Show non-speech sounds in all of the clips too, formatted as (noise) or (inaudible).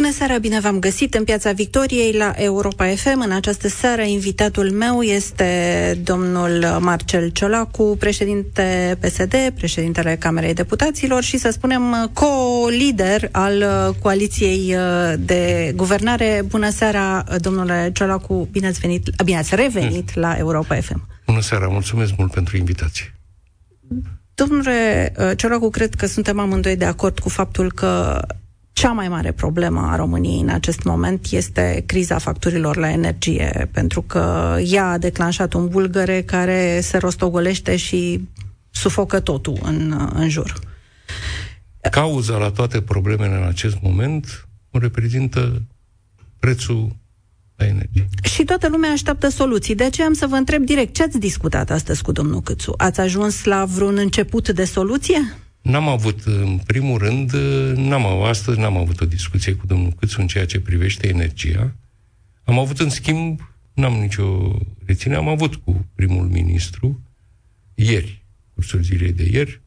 Bună seara, bine v-am găsit în Piața Victoriei la Europa FM. În această seară, invitatul meu este domnul Marcel Ciolacu, președinte PSD, președintele Camerei Deputaților și, să spunem, co-lider al coaliției de guvernare. Bună seara, domnule Ciolacu, bine ați, venit, bine ați revenit hmm. la Europa FM. Bună seara, mulțumesc mult pentru invitație. Domnule Ciolacu, cred că suntem amândoi de acord cu faptul că cea mai mare problemă a României în acest moment este criza facturilor la energie, pentru că ea a declanșat un bulgăre care se rostogolește și sufocă totul în, în jur. Cauza la toate problemele în acest moment o reprezintă prețul la energie. Și toată lumea așteaptă soluții. De aceea am să vă întreb direct, ce ați discutat astăzi cu domnul Câțu? Ați ajuns la vreun început de soluție? N-am avut, în primul rând, n-am avut, astăzi n-am avut o discuție cu domnul Câțu în ceea ce privește energia. Am avut, în schimb, n-am nicio reținere, am avut cu primul ministru ieri, cursul zilei de ieri,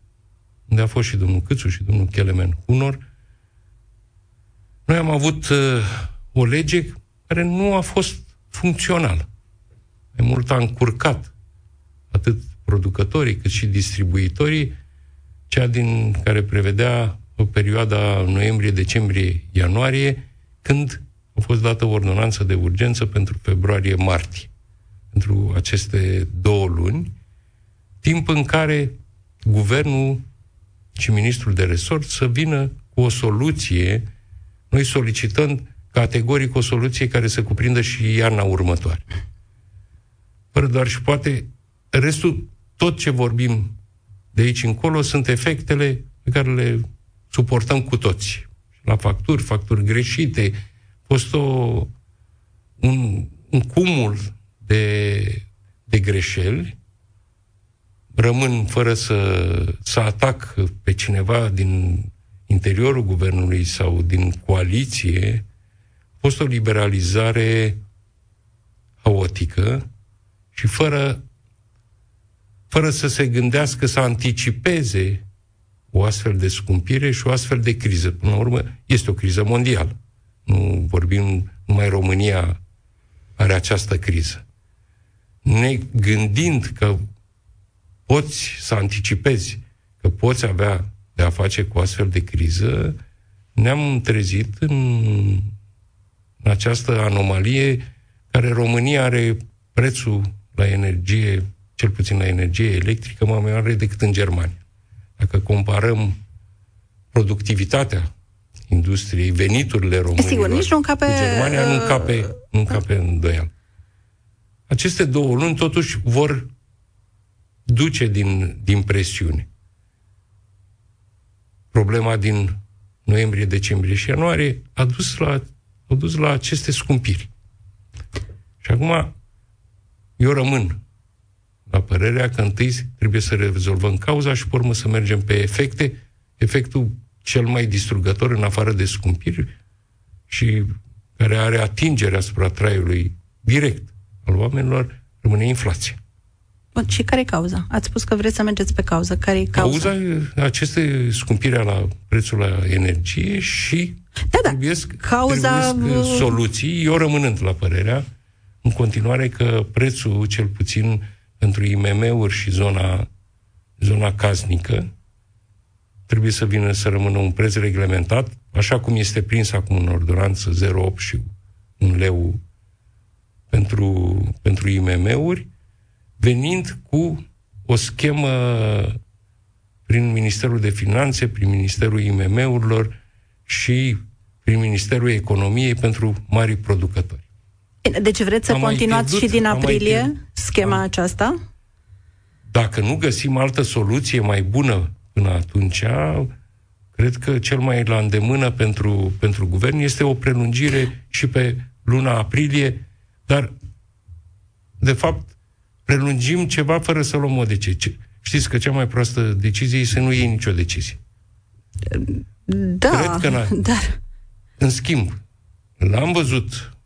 unde a fost și domnul Câțu și domnul Kelemen Hunor. Noi am avut uh, o lege care nu a fost funcțională. Mai mult a încurcat atât producătorii cât și distribuitorii cea din care prevedea o perioada noiembrie, decembrie, ianuarie, când a fost dată o ordonanță de urgență pentru februarie-martie, pentru aceste două luni, timp în care guvernul și ministrul de resort să vină cu o soluție, noi solicitând categoric o soluție care să cuprindă și iarna următoare. Fără doar și poate restul, tot ce vorbim de aici încolo sunt efectele pe care le suportăm cu toți. La facturi, facturi greșite, a fost o, un, un cumul de, de greșeli, rămân fără să, să atac pe cineva din interiorul guvernului sau din coaliție, a fost o liberalizare haotică și fără fără să se gândească să anticipeze o astfel de scumpire și o astfel de criză. Până la urmă, este o criză mondială. Nu vorbim, numai România are această criză. Ne gândind că poți să anticipezi, că poți avea de a face cu astfel de criză, ne-am trezit în, în această anomalie care România are prețul la energie cel puțin la energie electrică, mai mare decât în Germania. Dacă comparăm productivitatea industriei, veniturile românilor Sigur, nici nu încape, cu Germania, nu încape, nu încape în îndoială. Aceste două luni, totuși, vor duce din, din presiune. Problema din noiembrie, decembrie și ianuarie a dus la, a dus la aceste scumpiri. Și acum eu rămân la părerea că întâi trebuie să rezolvăm cauza și, pe urmă, să mergem pe efecte. Efectul cel mai distrugător, în afară de scumpiri, și care are atingere asupra traiului direct al oamenilor, rămâne inflația. Bun, și care e cauza? Ați spus că vreți să mergeți pe cauză. Care e cauza? Cauza aceste scumpiri la prețul la energie și da, da. trebuie cauza... soluții. Eu rămânând la părerea, în continuare, că prețul, cel puțin pentru IMM-uri și zona, zona casnică, trebuie să vină să rămână un preț reglementat, așa cum este prins acum în ordonanță 0,8 și un leu pentru, pentru IMM-uri, venind cu o schemă prin Ministerul de Finanțe, prin Ministerul IMM-urilor și prin Ministerul Economiei pentru mari producători. Deci vreți să am continuați pierdut, și din aprilie schema am... aceasta? Dacă nu găsim altă soluție mai bună până atunci, cred că cel mai la îndemână pentru, pentru guvern este o prelungire și pe luna aprilie, dar, de fapt, prelungim ceva fără să luăm o decizie. Știți că cea mai proastă decizie e să nu iei nicio decizie. Da, Cred că dar... În schimb, l-am văzut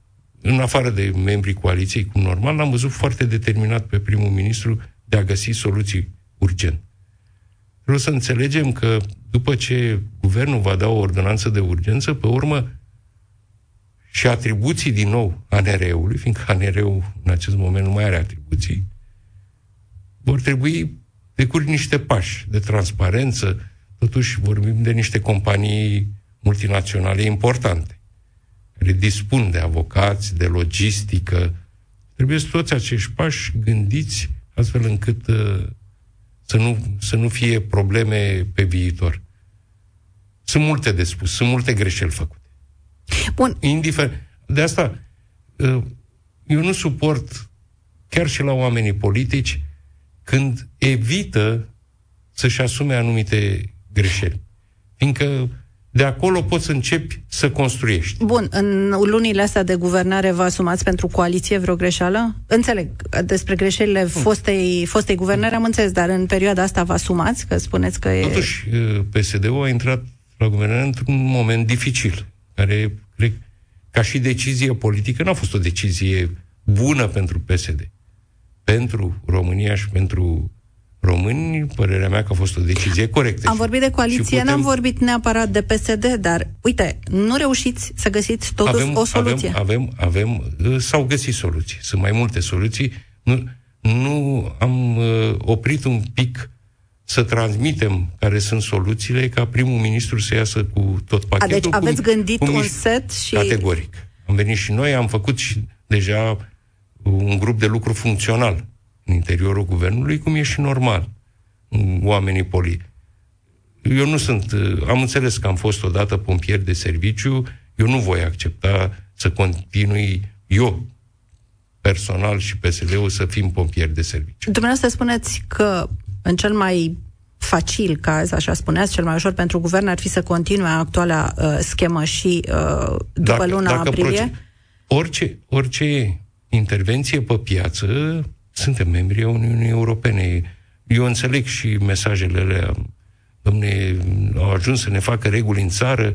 în afară de membrii coaliției, cum normal, l-am văzut foarte determinat pe primul ministru de a găsi soluții urgent. Trebuie să înțelegem că după ce guvernul va da o ordonanță de urgență, pe urmă și atribuții din nou ANR-ului, fiindcă ANR-ul în acest moment nu mai are atribuții, vor trebui decurg niște pași de transparență, totuși vorbim de niște companii multinaționale importante, care dispun de avocați, de logistică. Trebuie să toți acești pași gândiți astfel încât uh, să nu, să nu fie probleme pe viitor. Sunt multe de spus, sunt multe greșeli făcute. Bun. Indiferent. De asta, uh, eu nu suport, chiar și la oamenii politici, când evită să-și asume anumite greșeli. Fiindcă de acolo poți să începi să construiești. Bun, în lunile astea de guvernare vă asumați pentru coaliție vreo greșeală? Înțeleg, despre greșelile fostei, fostei guvernări am înțeles, dar în perioada asta vă asumați, că spuneți că e... Totuși, PSD-ul a intrat la guvernare într-un moment dificil, care, cred, ca și decizie politică, n-a fost o decizie bună pentru PSD. Pentru România și pentru români, părerea mea că a fost o decizie corectă. Am vorbit de coaliție, putem... n-am vorbit neapărat de PSD, dar uite, nu reușiți să găsiți totuși avem, o soluție. Avem, avem, avem, s-au găsit soluții. Sunt mai multe soluții. Nu, nu am uh, oprit un pic să transmitem care sunt soluțiile ca primul ministru să iasă cu tot pachetul. A, deci aveți cu, gândit cu un set și... Categoric. Am venit și noi, am făcut și deja un grup de lucru funcțional în interiorul guvernului, cum e și normal oamenii poli. Eu nu sunt, am înțeles că am fost odată pompier de serviciu, eu nu voi accepta să continui eu personal și PSD-ul să fim pompieri de serviciu. Dumneavoastră spuneți că în cel mai facil caz, așa spuneați, cel mai ușor pentru guvern ar fi să continue actuala uh, schemă și uh, după dacă, luna dacă aprilie? Proce- orice, orice intervenție pe piață suntem membri a Uniunii Europene. Eu înțeleg și mesajele alea. Domne, au ajuns să ne facă reguli în țară.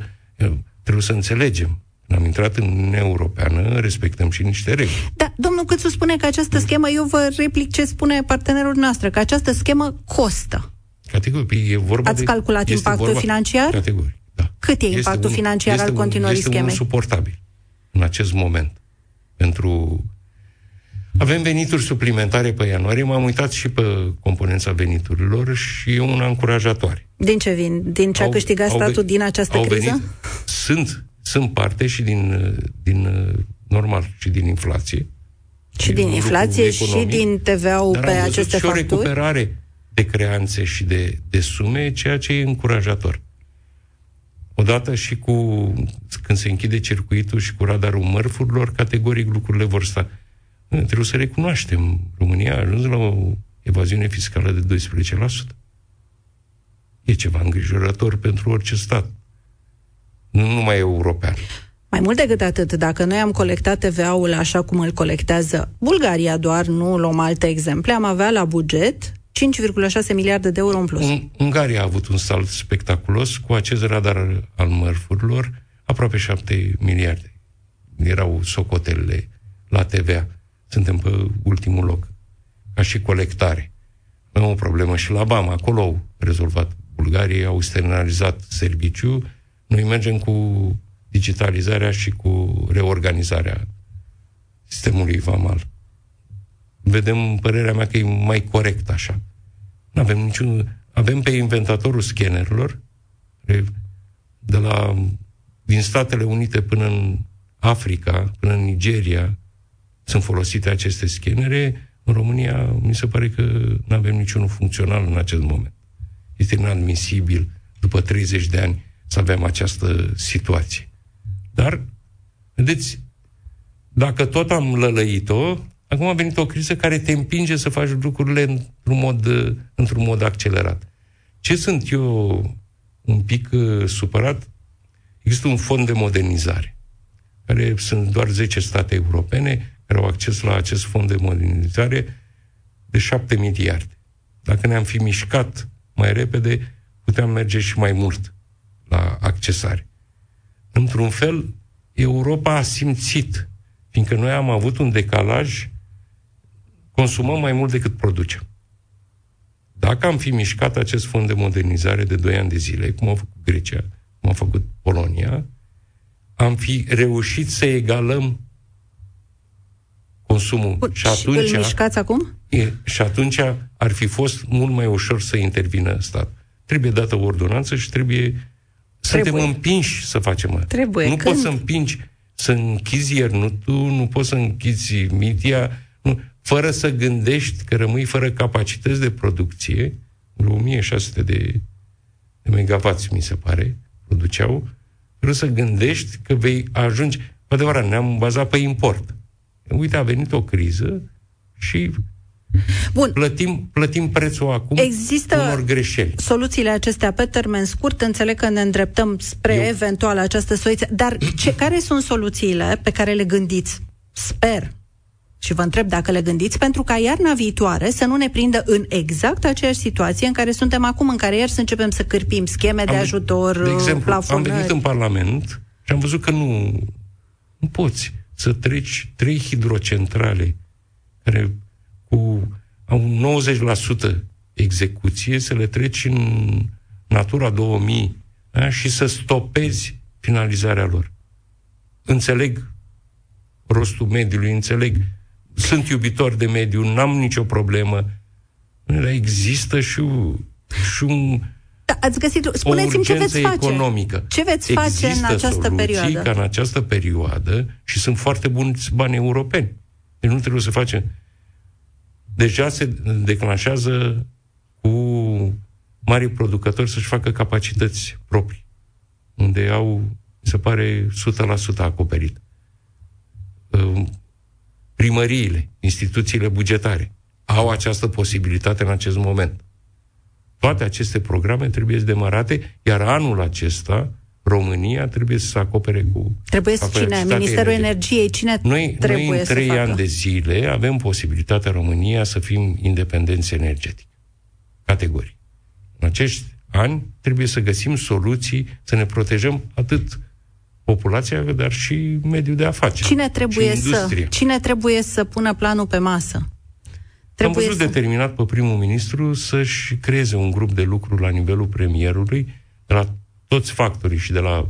Trebuie să înțelegem. Am intrat în Uniunea Europeană, respectăm și niște reguli. Da, domnul Câțu spune că această schemă, eu vă replic ce spune partenerul noastră, că această schemă costă. Categoric, e vorba Ați de, calculat impactul vorba, financiar? Categoric, da. Cât e este impactul un, financiar al continuării schemei? Este suportabil în acest moment pentru avem venituri suplimentare pe ianuarie, m-am uitat și pe componența veniturilor și e una încurajatoare. Din ce vin? Din ce a câștigat statul din această criză? Venit, sunt, sunt parte și din, din normal, și din inflație. Și din inflație și din TVA-ul pe aceste și facturi? o recuperare de creanțe și de, de sume, ceea ce e încurajator. Odată și cu, când se închide circuitul și cu radarul mărfurilor, categoric lucrurile vor sta. Trebuie să recunoaștem, România a ajuns la o evaziune fiscală de 12%. E ceva îngrijorător pentru orice stat. Nu numai european. Mai mult decât atât, dacă noi am colectat TVA-ul așa cum îl colectează Bulgaria doar, nu luăm alte exemple, am avea la buget 5,6 miliarde de euro în plus. Un, Ungaria a avut un salt spectaculos cu acest radar al mărfurilor, aproape 7 miliarde. Erau socotelele la TVA. Suntem pe ultimul loc, ca și colectare. Avem o problemă și la BAM, acolo au rezolvat. Bulgaria au externalizat serviciu, noi mergem cu digitalizarea și cu reorganizarea sistemului VAMAL. Vedem, părerea mea, că e mai corect așa. Nu avem niciun... Avem pe inventatorul scannerilor, de la, din Statele Unite până în Africa, până în Nigeria, sunt folosite aceste scanere. În România, mi se pare că nu avem niciunul funcțional în acest moment. Este inadmisibil, după 30 de ani, să avem această situație. Dar, vedeți, dacă tot am lălăit-o, acum a venit o criză care te împinge să faci lucrurile într-un mod, într-un mod accelerat. Ce sunt eu un pic uh, supărat? Există un fond de modernizare, care sunt doar 10 state europene, care au acces la acest fond de modernizare de 7 miliarde. Dacă ne-am fi mișcat mai repede, puteam merge și mai mult la accesare. Într-un fel, Europa a simțit Fiindcă noi am avut un decalaj, consumăm mai mult decât producem. Dacă am fi mișcat acest fond de modernizare de 2 ani de zile, cum a făcut Grecia, cum a făcut Polonia, am fi reușit să egalăm consumul. Bun, și atunci, îl mișcați acum? E, și atunci ar fi fost mult mai ușor să intervină stat. Trebuie dată o ordonanță și trebuie, trebuie. suntem împinși să facem. Trebuie. Nu Când? poți să împingi, să închizi iernutul, nu poți să închizi mitia, nu, fără să gândești că rămâi fără capacități de producție, 1600 de, de megavați, mi se pare, produceau, trebuie să gândești că vei ajunge... Cu adevărat, ne-am bazat pe import. Uite, a venit o criză și Bun. Plătim, plătim prețul acum Există unor greșeli. soluțiile acestea pe termen scurt, înțeleg că ne îndreptăm spre Eu... eventual această soluție, dar ce, care sunt soluțiile pe care le gândiți? Sper și vă întreb dacă le gândiți, pentru ca iarna viitoare să nu ne prindă în exact aceeași situație în care suntem acum, în care iar să începem să cârpim scheme am, de ajutor, De exemplu, plafonări. am venit în Parlament și am văzut că nu, nu poți să treci trei hidrocentrale care cu au 90% execuție, să le treci în Natura 2000 da? și să stopezi finalizarea lor. Înțeleg rostul mediului, înțeleg sunt iubitor de mediu, n-am nicio problemă. Dar există și, și un da, ați găsit, spuneți-mi ce veți face. economică. Ce veți face Există în această perioadă? ca în această perioadă și sunt foarte buni bani europeni. Deci nu trebuie să facem. Deja se declanșează cu mari producători să-și facă capacități proprii, unde au, se pare, 100% acoperit primăriile, instituțiile bugetare au această posibilitate în acest moment. Toate aceste programe trebuie demarate, iar anul acesta România trebuie să se acopere cu Trebuie să cine? Ministerul Energiei? Cine noi, trebuie noi în trei să ani facă? de zile avem posibilitatea România să fim independenți energetic. Categorii. În acești ani trebuie să găsim soluții să ne protejăm atât populația, dar și mediul de afaceri. Cine trebuie, să, cine trebuie să pună planul pe masă? Trebuie Am văzut să... determinat pe primul ministru să-și creeze un grup de lucru la nivelul premierului, de la toți factorii și de la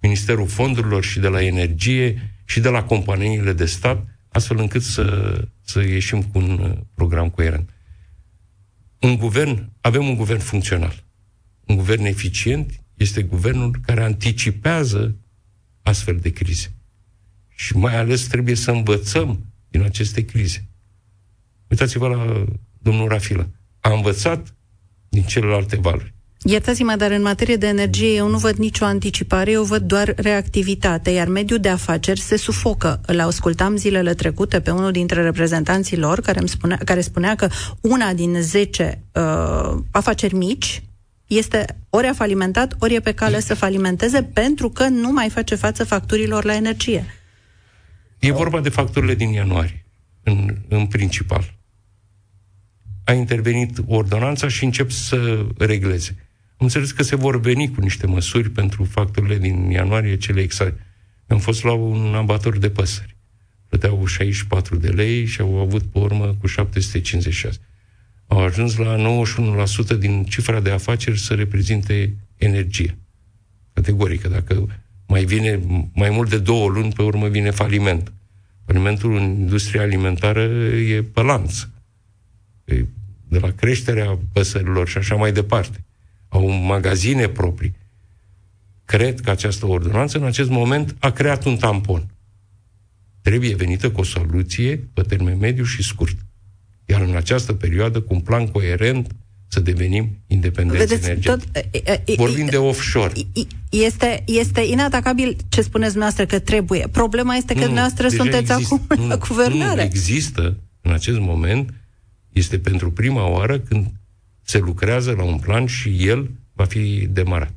Ministerul Fondurilor și de la Energie și de la companiile de stat, astfel încât să, să ieșim cu un uh, program coerent. Un guvern, avem un guvern funcțional. Un guvern eficient este guvernul care anticipează astfel de crize. Și mai ales trebuie să învățăm din aceste crize. Uitați-vă la domnul Rafila. A învățat din celelalte valuri. Iertați-mă, dar în materie de energie eu nu văd nicio anticipare, eu văd doar reactivitate, iar mediul de afaceri se sufocă. Îl ascultam zilele trecute pe unul dintre reprezentanții lor care, îmi spunea, care spunea că una din zece uh, afaceri mici este ori a falimentat, ori e pe cale să falimenteze pentru că nu mai face față facturilor la energie. E vorba de facturile din ianuarie, în, în principal. A intervenit ordonanța și încep să regleze. Am înțeles că se vor veni cu niște măsuri pentru facturile din ianuarie, cele exacte. Am fost la un abator de păsări. Plăteau 64 de lei și au avut pe urmă cu 756 au ajuns la 91% din cifra de afaceri să reprezinte energie. Categorică. Dacă mai vine mai mult de două luni, pe urmă vine faliment. Falimentul în industria alimentară e pe lanț. De la creșterea păsărilor și așa mai departe. Au magazine proprii. Cred că această ordonanță în acest moment a creat un tampon. Trebuie venită cu o soluție pe termen mediu și scurt. Iar în această perioadă, cu un plan coerent, să devenim independenți Vedeți, energetic. Tot, e, e, Vorbim de offshore. Este, este inatacabil ce spuneți dumneavoastră că trebuie. Problema este că nu, dumneavoastră sunteți există, acum nu, (laughs) la guvernare. Nu, există în acest moment, este pentru prima oară când se lucrează la un plan și el va fi demarat.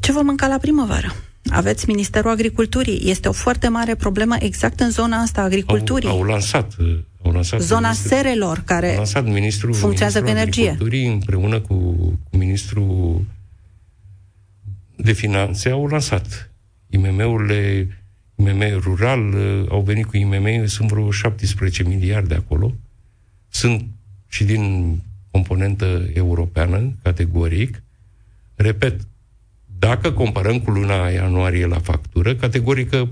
Ce vom mânca la primăvară? Aveți Ministerul Agriculturii. Este o foarte mare problemă exact în zona asta a agriculturii. Au, au lansat au lansat Zona ministru, serelor, care au lansat ministrul, funcționează ministrul cu energie. împreună cu, cu ministrul de finanțe au lansat IMM-urile IMM rural, uh, au venit cu IMM, sunt vreo 17 miliarde acolo. Sunt și din componentă europeană, categoric. Repet, dacă comparăm cu luna ianuarie la factură, categorică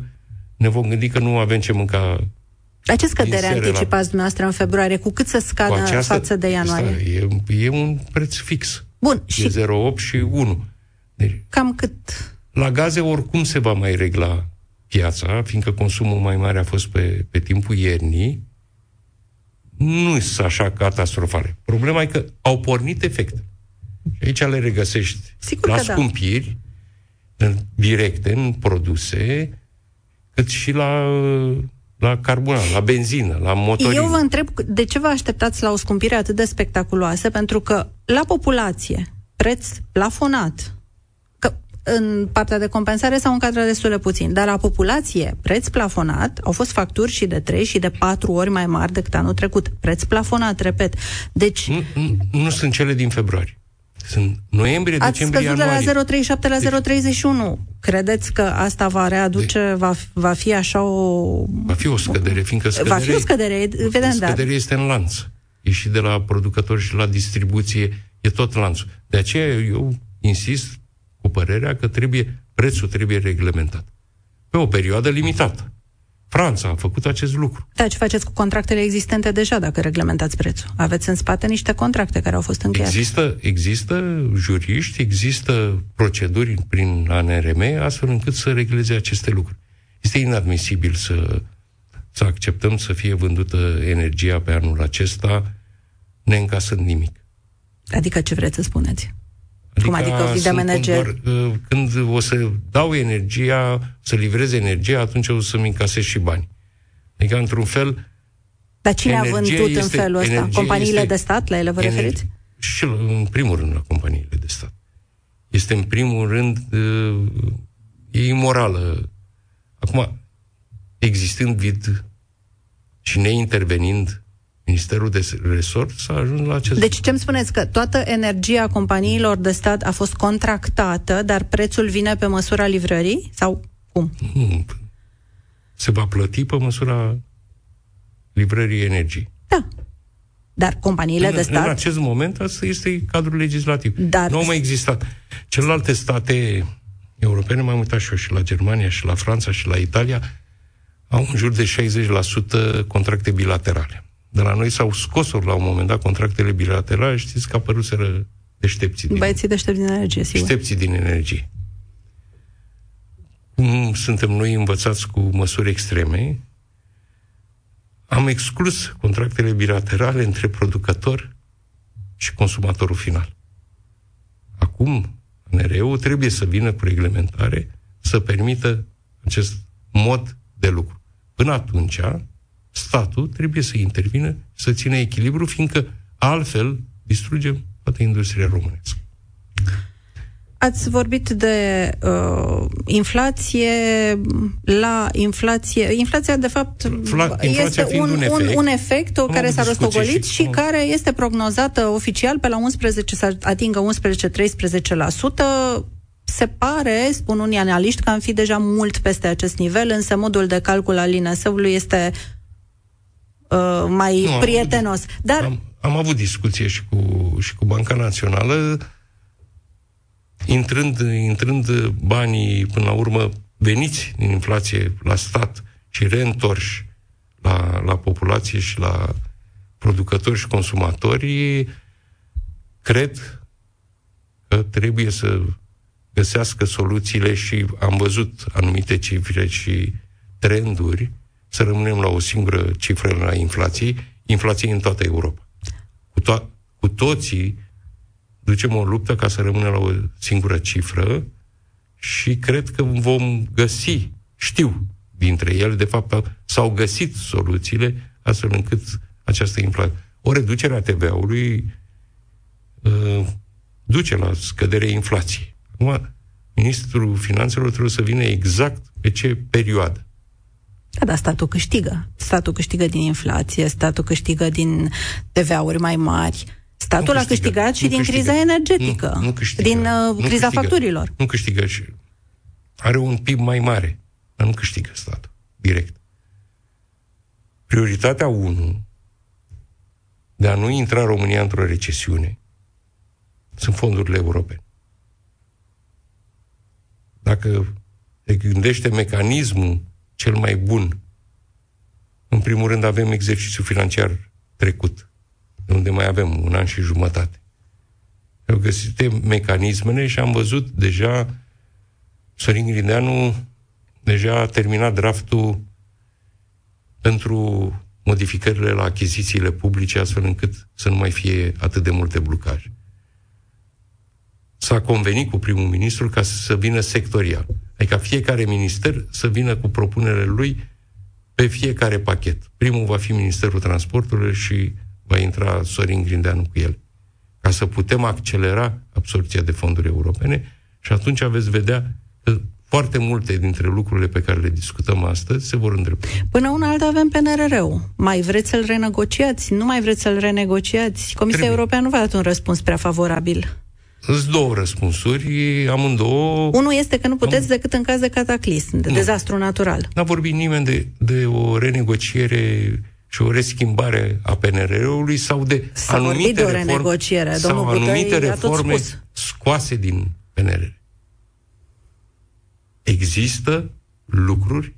ne vom gândi că nu avem ce mânca la ce scădere anticipați la... dumneavoastră în februarie? Cu cât să scadă aceasta, față de ianuarie? Asta, e, e un preț fix. Bun. E și... 0,8 și 1. Deci, Cam cât? La gaze oricum se va mai regla piața, fiindcă consumul mai mare a fost pe, pe timpul iernii, nu sunt așa catastrofale. Problema e că au pornit efecte. Și aici le regăsești Sigur la da. scumpiri da. în, directe în produse, cât și la, la carbonat, la benzină, la motorină. Eu vă întreb de ce vă așteptați la o scumpire atât de spectaculoasă, pentru că la populație, preț plafonat, în partea de compensare s-au încadrat destul de puțin, dar la populație, preț plafonat, au fost facturi și de 3 și de 4 ori mai mari decât anul trecut. Preț plafonat, repet. Deci... Nu, nu, nu sunt cele din februarie. Sunt noiembrie, Ați decembrie, scăzut ianuarie. de la 0,37 la deci... 0,31. Credeți că asta va readuce, deci... va, va fi așa o... Va fi o scădere, fiindcă scădere... Va fi o scădere, evident, da. Scădere este în lanț. E și de la producători și la distribuție, e tot lanțul. De aceea eu insist cu părerea că trebuie, prețul trebuie reglementat. Pe o perioadă limitată. Franța a făcut acest lucru. Da, ce faceți cu contractele existente deja dacă reglementați prețul? Aveți în spate niște contracte care au fost încheiate. Există, există juriști, există proceduri prin ANRM astfel încât să regleze aceste lucruri. Este inadmisibil să, să acceptăm să fie vândută energia pe anul acesta neîncasând nimic. Adică ce vreți să spuneți? Adică Cum adică vi dăm energie? Doar, uh, când o să dau energia, să livrez energia, atunci o să-mi încasez și bani. Adică, într-un fel... Dar cine a vândut este, în felul ăsta? Companiile este, de stat? La ele vă referiți? Și în primul rând la companiile de stat. Este în primul rând uh, e imorală. Acum, existând vid și neintervenind Ministerul de Resort s-a ajuns la acest... Deci ce îmi spuneți? Că toată energia companiilor de stat a fost contractată, dar prețul vine pe măsura livrării? Sau cum? Nu. Se va plăti pe măsura livrării energiei. Da. Dar companiile în, de stat... În acest moment, asta este cadrul legislativ. Dar... Nu au mai existat. Celelalte state europene, m-am uitat și eu și la Germania, și la Franța, și la Italia, au în jur de 60% contracte bilaterale. De la noi s-au scos la un moment dat contractele bilaterale, știți că apăruseră deștepții din... Băieții deștepți din energie, sigur. Deștepții din energie. Cum suntem noi învățați cu măsuri extreme, am exclus contractele bilaterale între producător și consumatorul final. Acum, NRE-ul trebuie să vină cu reglementare să permită acest mod de lucru. Până atunci, statul trebuie să intervină, să țină echilibru, fiindcă altfel distrugem toată industria românească. Ați vorbit de uh, inflație la inflație. Inflația, de fapt, Fla, este un, un, efect, un efect o care s-a rostogolit și, și care este prognozată oficial pe la 11 să atingă 11-13%. Se pare, spun unii analiști, că am fi deja mult peste acest nivel, însă modul de calcul al INS-ului este uh, mai nu, prietenos. Dar... Am, am avut discuție și cu, și cu Banca Națională, intrând, intrând banii, până la urmă, veniți din inflație la stat și reîntorși la, la populație și la producători și consumatori, cred că trebuie să găsească soluțiile și am văzut anumite cifre și trenduri să rămânem la o singură cifră la inflației, inflației în toată Europa. Cu, to- cu toții ducem o luptă ca să rămânem la o singură cifră și cred că vom găsi, știu, dintre ele, de fapt, s-au găsit soluțiile astfel încât această inflație. O reducere a TVA-ului uh, duce la scăderea inflației. Acum, ministrul finanțelor trebuie să vină exact pe ce perioadă. Da, dar statul câștigă. Statul câștigă din inflație, statul câștigă din TVA-uri mai mari. Statul câștigă, a câștigat și din câștigă, criza energetică, nu, nu câștigă, din uh, criza câștigă, facturilor. Nu câștigă și are un PIB mai mare. dar nu câștigă statul, direct. Prioritatea 1 de a nu intra România într-o recesiune sunt fondurile europene. Dacă se gândește mecanismul cel mai bun, în primul rând avem exercițiul financiar trecut, unde mai avem un an și jumătate. Au găsit mecanismele și am văzut deja Sorin Grindeanu deja a terminat draftul pentru modificările la achizițiile publice, astfel încât să nu mai fie atât de multe blocaje. S-a convenit cu primul ministru ca să vină sectorial. Adică fiecare minister să vină cu propunerile lui pe fiecare pachet. Primul va fi Ministerul Transportului și va intra Sorin Grindeanu cu el. Ca să putem accelera absorpția de fonduri europene și atunci veți vedea că foarte multe dintre lucrurile pe care le discutăm astăzi se vor îndrepta. Până una alta avem PNRR-ul. Mai vreți să-l renegociați? Nu mai vreți să-l renegociați? Comisia Trebuie. Europeană nu v-a dat un răspuns prea favorabil. Sunt două răspunsuri, amândouă... Unul este că nu puteți am... decât în caz de cataclism, de nu. dezastru natural. N-a vorbit nimeni de, de o renegociere și o reschimbare a PNR-ului sau de S-a anumite de o renegociere. Reforme, Domnul sau anumite reforme scoase din PNR există lucruri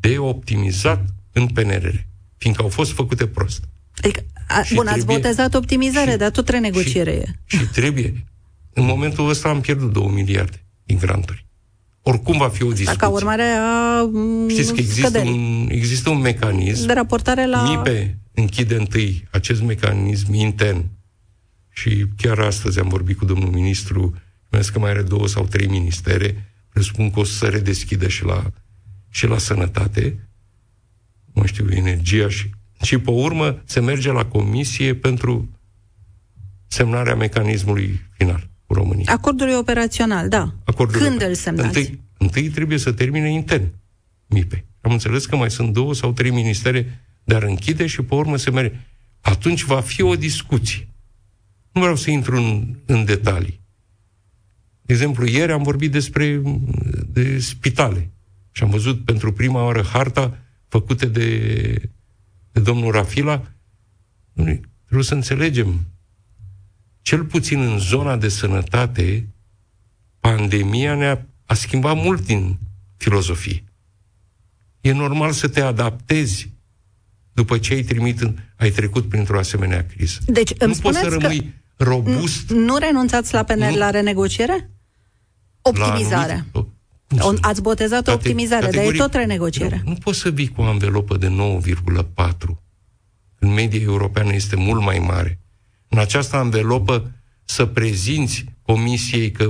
de optimizat în PNRR, fiindcă au fost făcute prost. Adică, a, bun, trebuie, ați botezat optimizare, și, dar tot renegociere și, e. Și trebuie. În momentul ăsta am pierdut 2 miliarde din granturi. Oricum va fi o discuție. ca urmare a mm, Știți că există un, există un mecanism. De raportare la... MIPE închide întâi acest mecanism intern. Și chiar astăzi am vorbit cu domnul ministru, mi că mai are două sau trei ministere presupun că o să se redeschidă și la, și la sănătate, nu știu, energia și... Și pe urmă se merge la comisie pentru semnarea mecanismului final cu România. Acordul operațional, da. Acordul Când îl semnați? Întâi, întâi trebuie să termine intern MIPE. Am înțeles că mai sunt două sau trei ministere de a închide și pe urmă se merge. Atunci va fi o discuție. Nu vreau să intru în, în detalii. De exemplu, ieri am vorbit despre de spitale și am văzut pentru prima oară harta făcută de, de domnul Rafila. Trebuie să înțelegem. Cel puțin în zona de sănătate, pandemia ne-a a schimbat mult din filozofie. E normal să te adaptezi după ce ai, trimit, ai trecut printr-o asemenea criză. Deci, nu poți să rămâi robust. Nu renunțați la, PNR, la renegociere? Optimizare. La Ați botezat o optimizare, dar e tot renegociere. Nu, nu poți să vii cu o anvelopă de 9,4. În media europeană este mult mai mare. În această anvelopă să prezinți comisiei că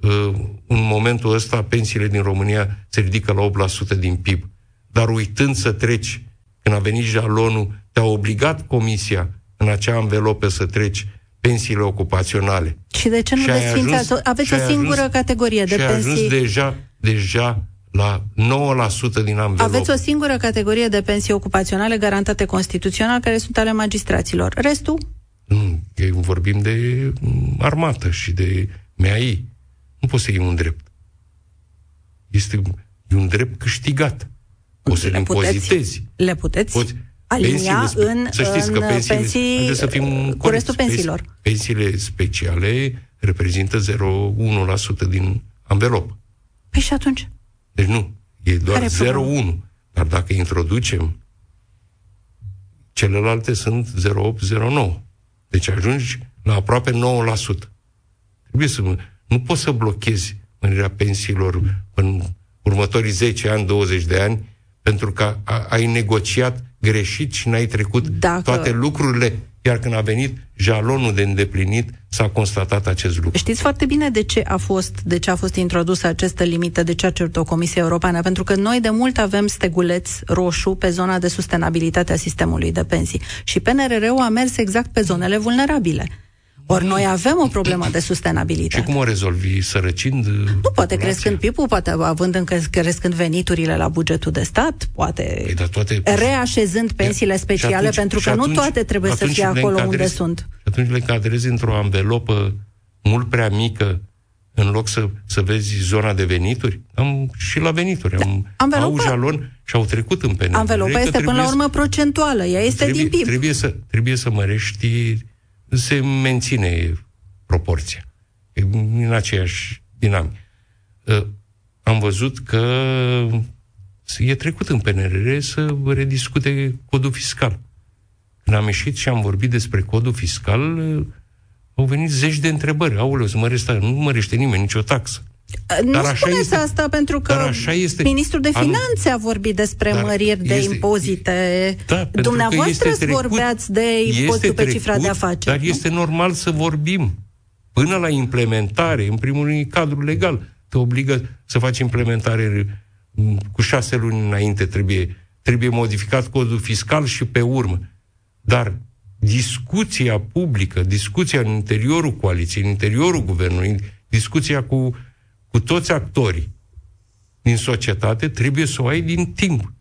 uh, în momentul ăsta pensiile din România se ridică la 8% din PIB. Dar uitând să treci, când a venit jalonul, te-a obligat comisia în acea anvelopă să treci pensiile ocupaționale. Și de ce nu le sfințați? Aveți o singură ajuns, categorie de și pensii. ajuns deja, deja la 9% din anvelopă. Aveți o singură categorie de pensii ocupaționale garantate constituțional, care sunt ale magistraților. Restul? Nu, vorbim de armată și de MEAI. Nu poți să iei un drept. Este un drept câștigat. O să le impozitezi. Le puteți? Poți, alinia pensiile, în, să știți că pensiile, pensii să fim cu restul pensiilor. Pensiile speciale reprezintă 0,1% din anvelopă. Păi și atunci? Deci nu, e doar 0,1. Dar dacă introducem celelalte sunt 0,8-0,9. Deci ajungi la aproape 9%. Trebuie să... Nu poți să blochezi mărirea pensiilor în următorii 10 ani, 20 de ani, pentru că ai negociat greșit și n-ai trecut Dacă... toate lucrurile, iar când a venit jalonul de îndeplinit, s-a constatat acest lucru. Știți foarte bine de ce a fost, de ce a fost introdusă această limită, de ce a cerut o Comisie Europeană, pentru că noi de mult avem steguleț roșu pe zona de sustenabilitate a sistemului de pensii și PNRR-ul a mers exact pe zonele vulnerabile. Ori noi avem o problemă de sustenabilitate. Și cum o rezolvi? Sărăcind Nu, poate crescând PIB-ul, poate având încă crescând veniturile la bugetul de stat, poate păi, toate... reașezând pensiile speciale, atunci, pentru că atunci, nu toate trebuie să fie acolo unde sunt. Și atunci le încadrezi într-o anvelopă mult prea mică în loc să, să vezi zona de venituri, am și la venituri. Am, Anvelopa- au jalon și au trecut în PNL. Anvelopa Cred că este până la trebuie urmă procentuală, ea este trebuie, din PIB. Trebuie să, trebuie să mărești, se menține proporția. E în aceeași dinamică. Uh, Am văzut că e trecut în PNRR să rediscute codul fiscal. Când am ieșit și am vorbit despre codul fiscal, uh, au venit zeci de întrebări. Aoleu, să mărește, nu mărește nimeni nicio taxă. Nu Dar așa spuneți este. asta pentru că Dar așa este. ministrul de Anu- finanțe a vorbit despre Dar măriri de este- impozite. Da, pentru că Dumneavoastră este trecut, vorbeați de impozitul pe cifra de trecut, afaceri. Dar nu? este normal să vorbim. Până la implementare, în primul rând, cadrul legal te obligă să faci implementare m, cu șase luni înainte, trebuie, trebuie modificat codul fiscal și pe urmă. Dar discuția publică, discuția în interiorul coaliției, în interiorul guvernului, discuția cu, cu toți actorii din societate, trebuie să o ai din timp.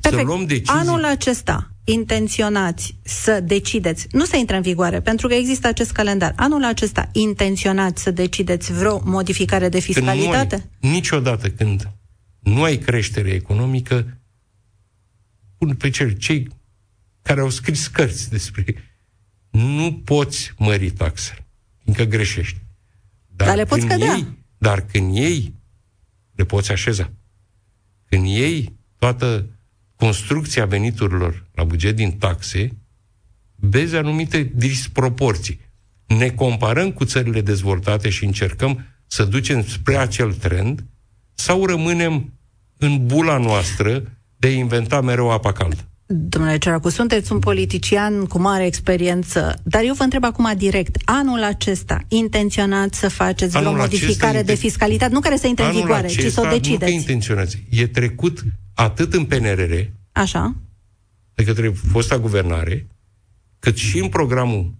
Să luăm decizii. Anul acesta intenționați să decideți, nu să intre în vigoare, pentru că există acest calendar. Anul acesta intenționați să decideți vreo modificare de Când nu fiscalitate? ai, niciodată când nu ai creștere economică, pun pe cel, cei care au scris cărți despre nu poți mări taxele, fiindcă greșești. Dar le poți când cădea. Ei, dar când ei le poți așeza. Când ei toată construcția veniturilor la buget din taxe, vezi anumite disproporții. Ne comparăm cu țările dezvoltate și încercăm să ducem spre acel trend sau rămânem în bula noastră de a inventa mereu apa caldă? Domnule Ciaracu, sunteți un politician cu mare experiență, dar eu vă întreb acum direct, anul acesta intenționați să faceți vreo Anul acesta modificare de inten- fiscalitate, nu care să intre în Anul vigoare, ci să o acesta, Nu că decideți. intenționați. E trecut atât în PNRR, Așa? de către fosta guvernare, cât și în programul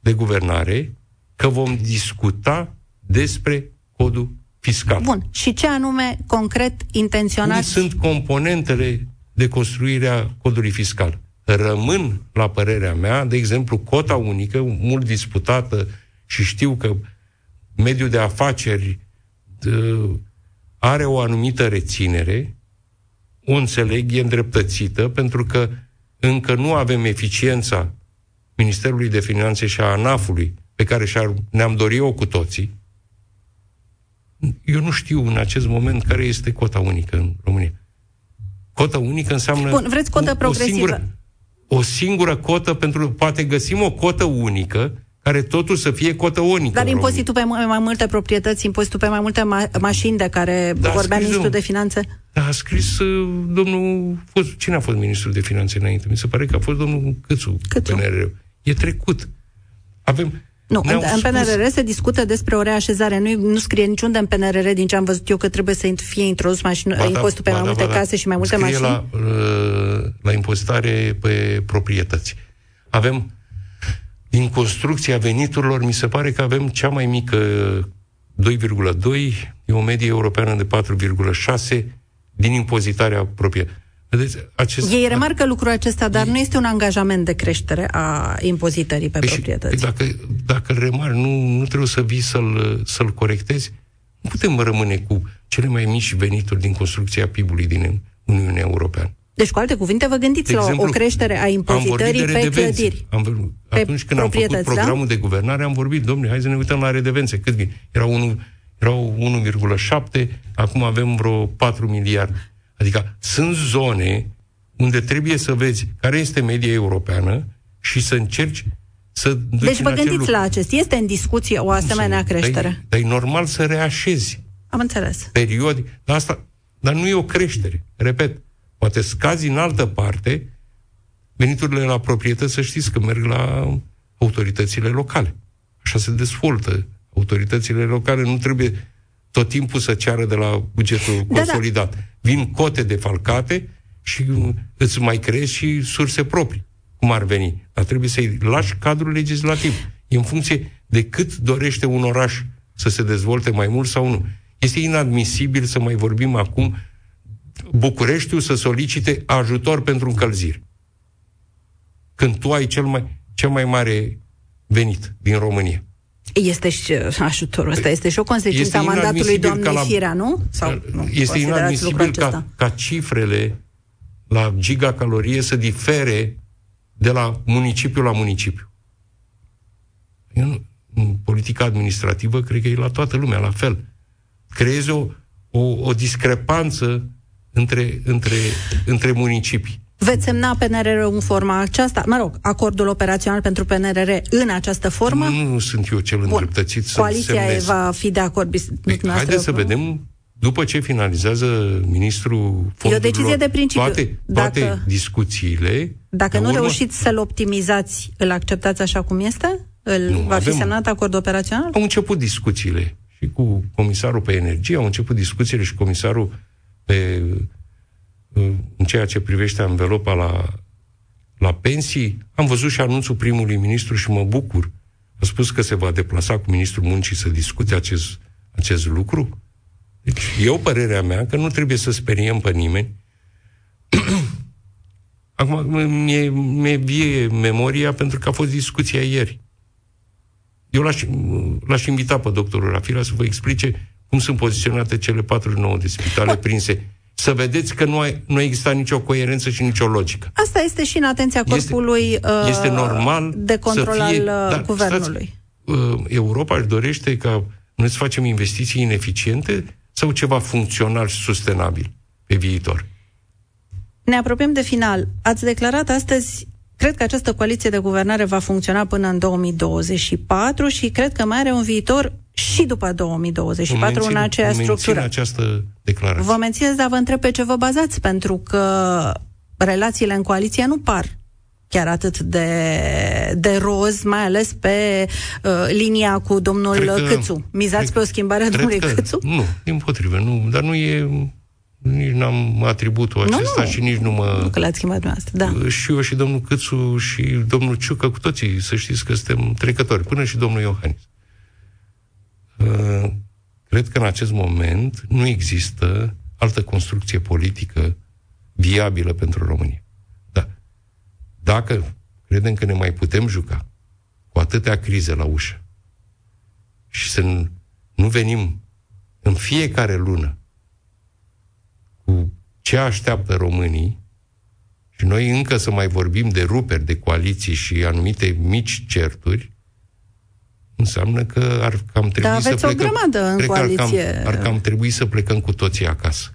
de guvernare, că vom discuta despre codul fiscal. Bun. Și ce anume concret Unde intenționați? sunt componentele de construire a codului fiscal? Rămân, la părerea mea, de exemplu, cota unică, mult disputată și știu că mediul de afaceri dă, are o anumită reținere, o înțeleg, e îndreptățită, pentru că încă nu avem eficiența Ministerului de Finanțe și a ANAF-ului, pe care și-ar, ne-am dorit-o cu toții, eu nu știu în acest moment care este cota unică în România. Cota unică înseamnă... Bun, vreți cotă o, progresivă. O singură, o singură cotă pentru... Poate găsim o cotă unică care totul să fie cotă unică. Dar în impozitul pe mai mai multe proprietăți, impozitul pe mai multe ma- mașini de care Da, vorbea scris ministrul domnul. de finanțe? Da, a scris uh, domnul... Fost, cine a fost ministrul de finanțe înainte? Mi se pare că a fost domnul Câțu. Câțu. PNR. E trecut. Avem... Nu, în, ne-au în spus- PNRR se discută despre o reașezare. Nu, nu scrie niciunde în PNRR, din ce am văzut eu, că trebuie să fie introdus mașini, Ba da, impostul pe ba mai da, multe ba da. case și mai multe Scrie mașini. La, uh, la impozitare pe proprietăți. Avem, din construcția veniturilor, mi se pare că avem cea mai mică 2,2, e o medie europeană de 4,6 din impozitarea proprietății. Vedeți, acest... Ei remarcă lucrul acesta, dar nu este un angajament de creștere a impozitării pe Păi și- proprietăți. Păi dacă, dacă îl remarci, nu, nu trebuie să vii să-l, să-l corectezi. Nu putem rămâne cu cele mai mici venituri din construcția PIB-ului din Uniunea Europeană. Deci, cu alte cuvinte, vă gândiți De la o- exemplu, o creștere a Am impozitării vorbit de pe redevențe. clădiri. Am, vor- Pe atunci când am făcut proprietăți, da? programul de guvernare, am vorbit, domnule, hai să ne uităm la redevențe. Cât vin? Era unu- erau 1,7, acum avem vreo 4 miliarde. Adică sunt zone unde trebuie să vezi care este media europeană și să încerci să duci Deci în vă acel gândiți lucru. la acest. Este în discuție o asemenea creștere. Dar, dar e normal să reașezi Am înțeles. periodi. Dar, asta, dar nu e o creștere. Repet, poate scazi în altă parte veniturile la proprietăți, să știți că merg la autoritățile locale. Așa se dezvoltă. Autoritățile locale nu trebuie tot timpul să ceară de la bugetul Da, da. Consolidat. Vin cote defalcate și îți mai creezi și surse proprii, cum ar veni. Dar trebuie să-i lași cadrul legislativ. E în funcție de cât dorește un oraș să se dezvolte mai mult sau nu. Este inadmisibil să mai vorbim acum Bucureștiul să solicite ajutor pentru încălzire. Când tu ai cel mai, cel mai mare venit din România. Este și ajutorul ăsta, este și o consecință a mandatului doamnei la, Firea, nu? Sau, nu este inadmisibil ca, ca cifrele la gigacalorie să difere de la municipiu la municipiu. Eu, în politica administrativă, cred că e la toată lumea, la fel. Creezi o, o, o discrepanță între, între, între municipii. Veți semna PNRR în forma aceasta? Mă rog, acordul operațional pentru PNRR în această formă? Nu, nu sunt eu cel îndreptățit să Coaliția semnez. va fi de acord. Păi, haideți să vedem după ce finalizează ministrul fondurilor, e o decizie de principiu. toate, toate dacă, discuțiile... Dacă nu urmă, reușiți să-l optimizați, îl acceptați așa cum este? Îl, nu, va avem, fi semnat acord operațional? Au început discuțiile și cu comisarul pe energie, au început discuțiile și comisarul pe, în ceea ce privește învelopa la, la pensii. Am văzut și anunțul primului ministru și mă bucur. A spus că se va deplasa cu ministrul muncii să discute acest, acest lucru. Deci, eu părerea mea că nu trebuie să speriem pe nimeni. (clears throat) Acum, mi-e, mi-e vie memoria pentru că a fost discuția ieri. Eu l-aș, l-aș invita pe doctorul Rafila să vă explice cum sunt poziționate cele 49 de spitale prinse să vedeți că nu a, nu a existat nicio coerență și nicio logică. Asta este și în atenția corpului este, uh, este normal de control să fie, al uh, da, guvernului. Stați, uh, Europa își dorește ca noi să facem investiții ineficiente sau ceva funcțional și sustenabil pe viitor. Ne apropiem de final. Ați declarat astăzi Cred că această coaliție de guvernare va funcționa până în 2024 și cred că mai are un viitor și după 2024 mențin, în aceeași structură. această declarație. Vă mențineți, dar vă întreb pe ce vă bazați, pentru că relațiile în coaliție nu par chiar atât de, de roz, mai ales pe uh, linia cu domnul cred Câțu. Mizați cred, pe o schimbare a domnului că, Câțu? Nu, din potrivă, nu, dar nu e nici n-am atributul acesta nu, nu. și nici nu mă... Nu că l-ați schimbat dumneavoastră, da. Și eu și domnul Câțu și domnul Ciucă, cu toții, să știți că suntem trecători, până și domnul Iohannis. Uh, cred că în acest moment nu există altă construcție politică viabilă pentru România. Da. Dacă credem că ne mai putem juca cu atâtea crize la ușă și să nu venim în fiecare lună cu ce așteaptă românii și noi încă să mai vorbim de ruperi, de coaliții și anumite mici certuri, înseamnă că ar cam trebui da, să plecăm... o grămadă în coaliție. Ar cam, ar cam trebui să plecăm cu toții acasă.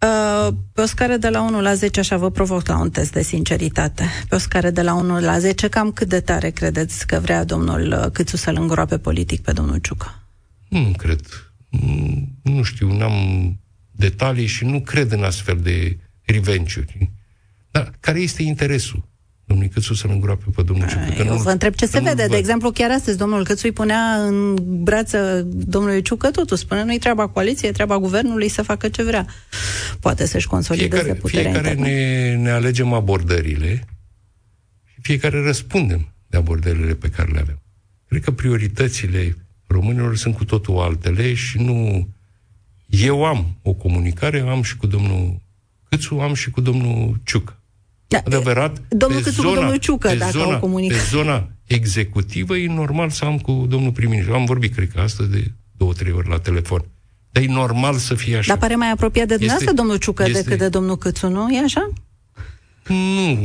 Uh, pe o scară de la 1 la 10, așa vă provoc la un test de sinceritate. Pe o scară de la 1 la 10, cam cât de tare credeți că vrea domnul Câțu să-l îngroape politic pe domnul Ciucă? Nu cred. Nu știu, n-am detalii și nu cred în astfel de rivenciuri. Dar care este interesul? Domnul Câțu să-l îngroape pe domnul Ciucă. Eu nu, vă întreb ce se vede. De exemplu, chiar astăzi domnul Câțu îi punea în brață domnului Ciucă totul. Spune, nu-i treaba coaliției, e treaba guvernului să facă ce vrea. Poate să-și consolideze fiecare, puterea Fiecare ne, ne alegem abordările și fiecare răspundem de abordările pe care le avem. Cred că prioritățile românilor sunt cu totul altele și nu... Eu am o comunicare, am și cu domnul Câțu, am și cu domnul Ciucă. Da, adevărat, domnul pe zona, domnul Ciucă, pe dacă zona, au comunicat. Pe zona executivă e normal să am cu domnul prim-ministru. Am vorbit, cred că astăzi, de două, trei ori la telefon. Dar e normal să fie așa. Dar pare mai apropiat de dumneavoastră, domnul Ciucă, este, decât de domnul Câțu, nu? E așa? Nu,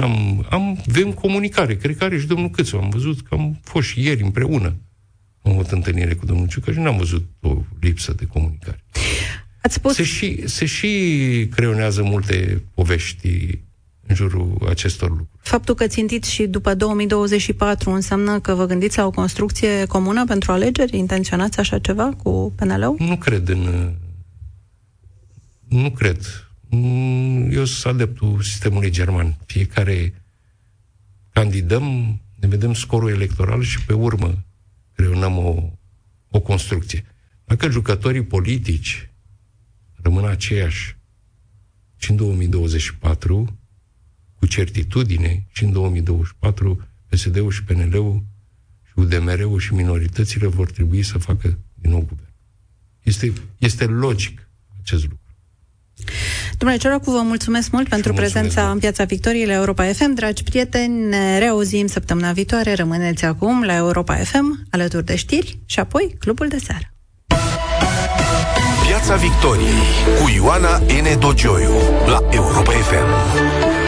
am, am, avem comunicare. Cred că are și domnul Câțu. Am văzut că am fost și ieri împreună. Am avut întâlnire cu domnul Ciucă și n-am văzut o lipsă de comunicare. Ați spus... Se și, se și creionează multe povești în jurul acestor lucruri. Faptul că țintiți și după 2024 înseamnă că vă gândiți la o construcție comună pentru alegeri? Intenționați așa ceva cu PNL-ul? Nu cred în... Nu cred. Eu sunt adeptul sistemului german. Fiecare candidăm, ne vedem scorul electoral și pe urmă creionăm o, o construcție. Dacă jucătorii politici rămân aceiași și în 2024, cu certitudine și în 2024 PSD-ul și PNL-ul și UDMR-ul și minoritățile vor trebui să facă din nou guvern. Este, este logic acest lucru. Domnule Ciorocu, vă mulțumesc mult pentru mulțumesc, prezența în Piața Victoriei la Europa FM. Dragi prieteni, ne reauzim săptămâna viitoare. Rămâneți acum la Europa FM, alături de știri și apoi Clubul de Seară. Piața Victoriei cu Ioana N. Dogioiu la Europa FM.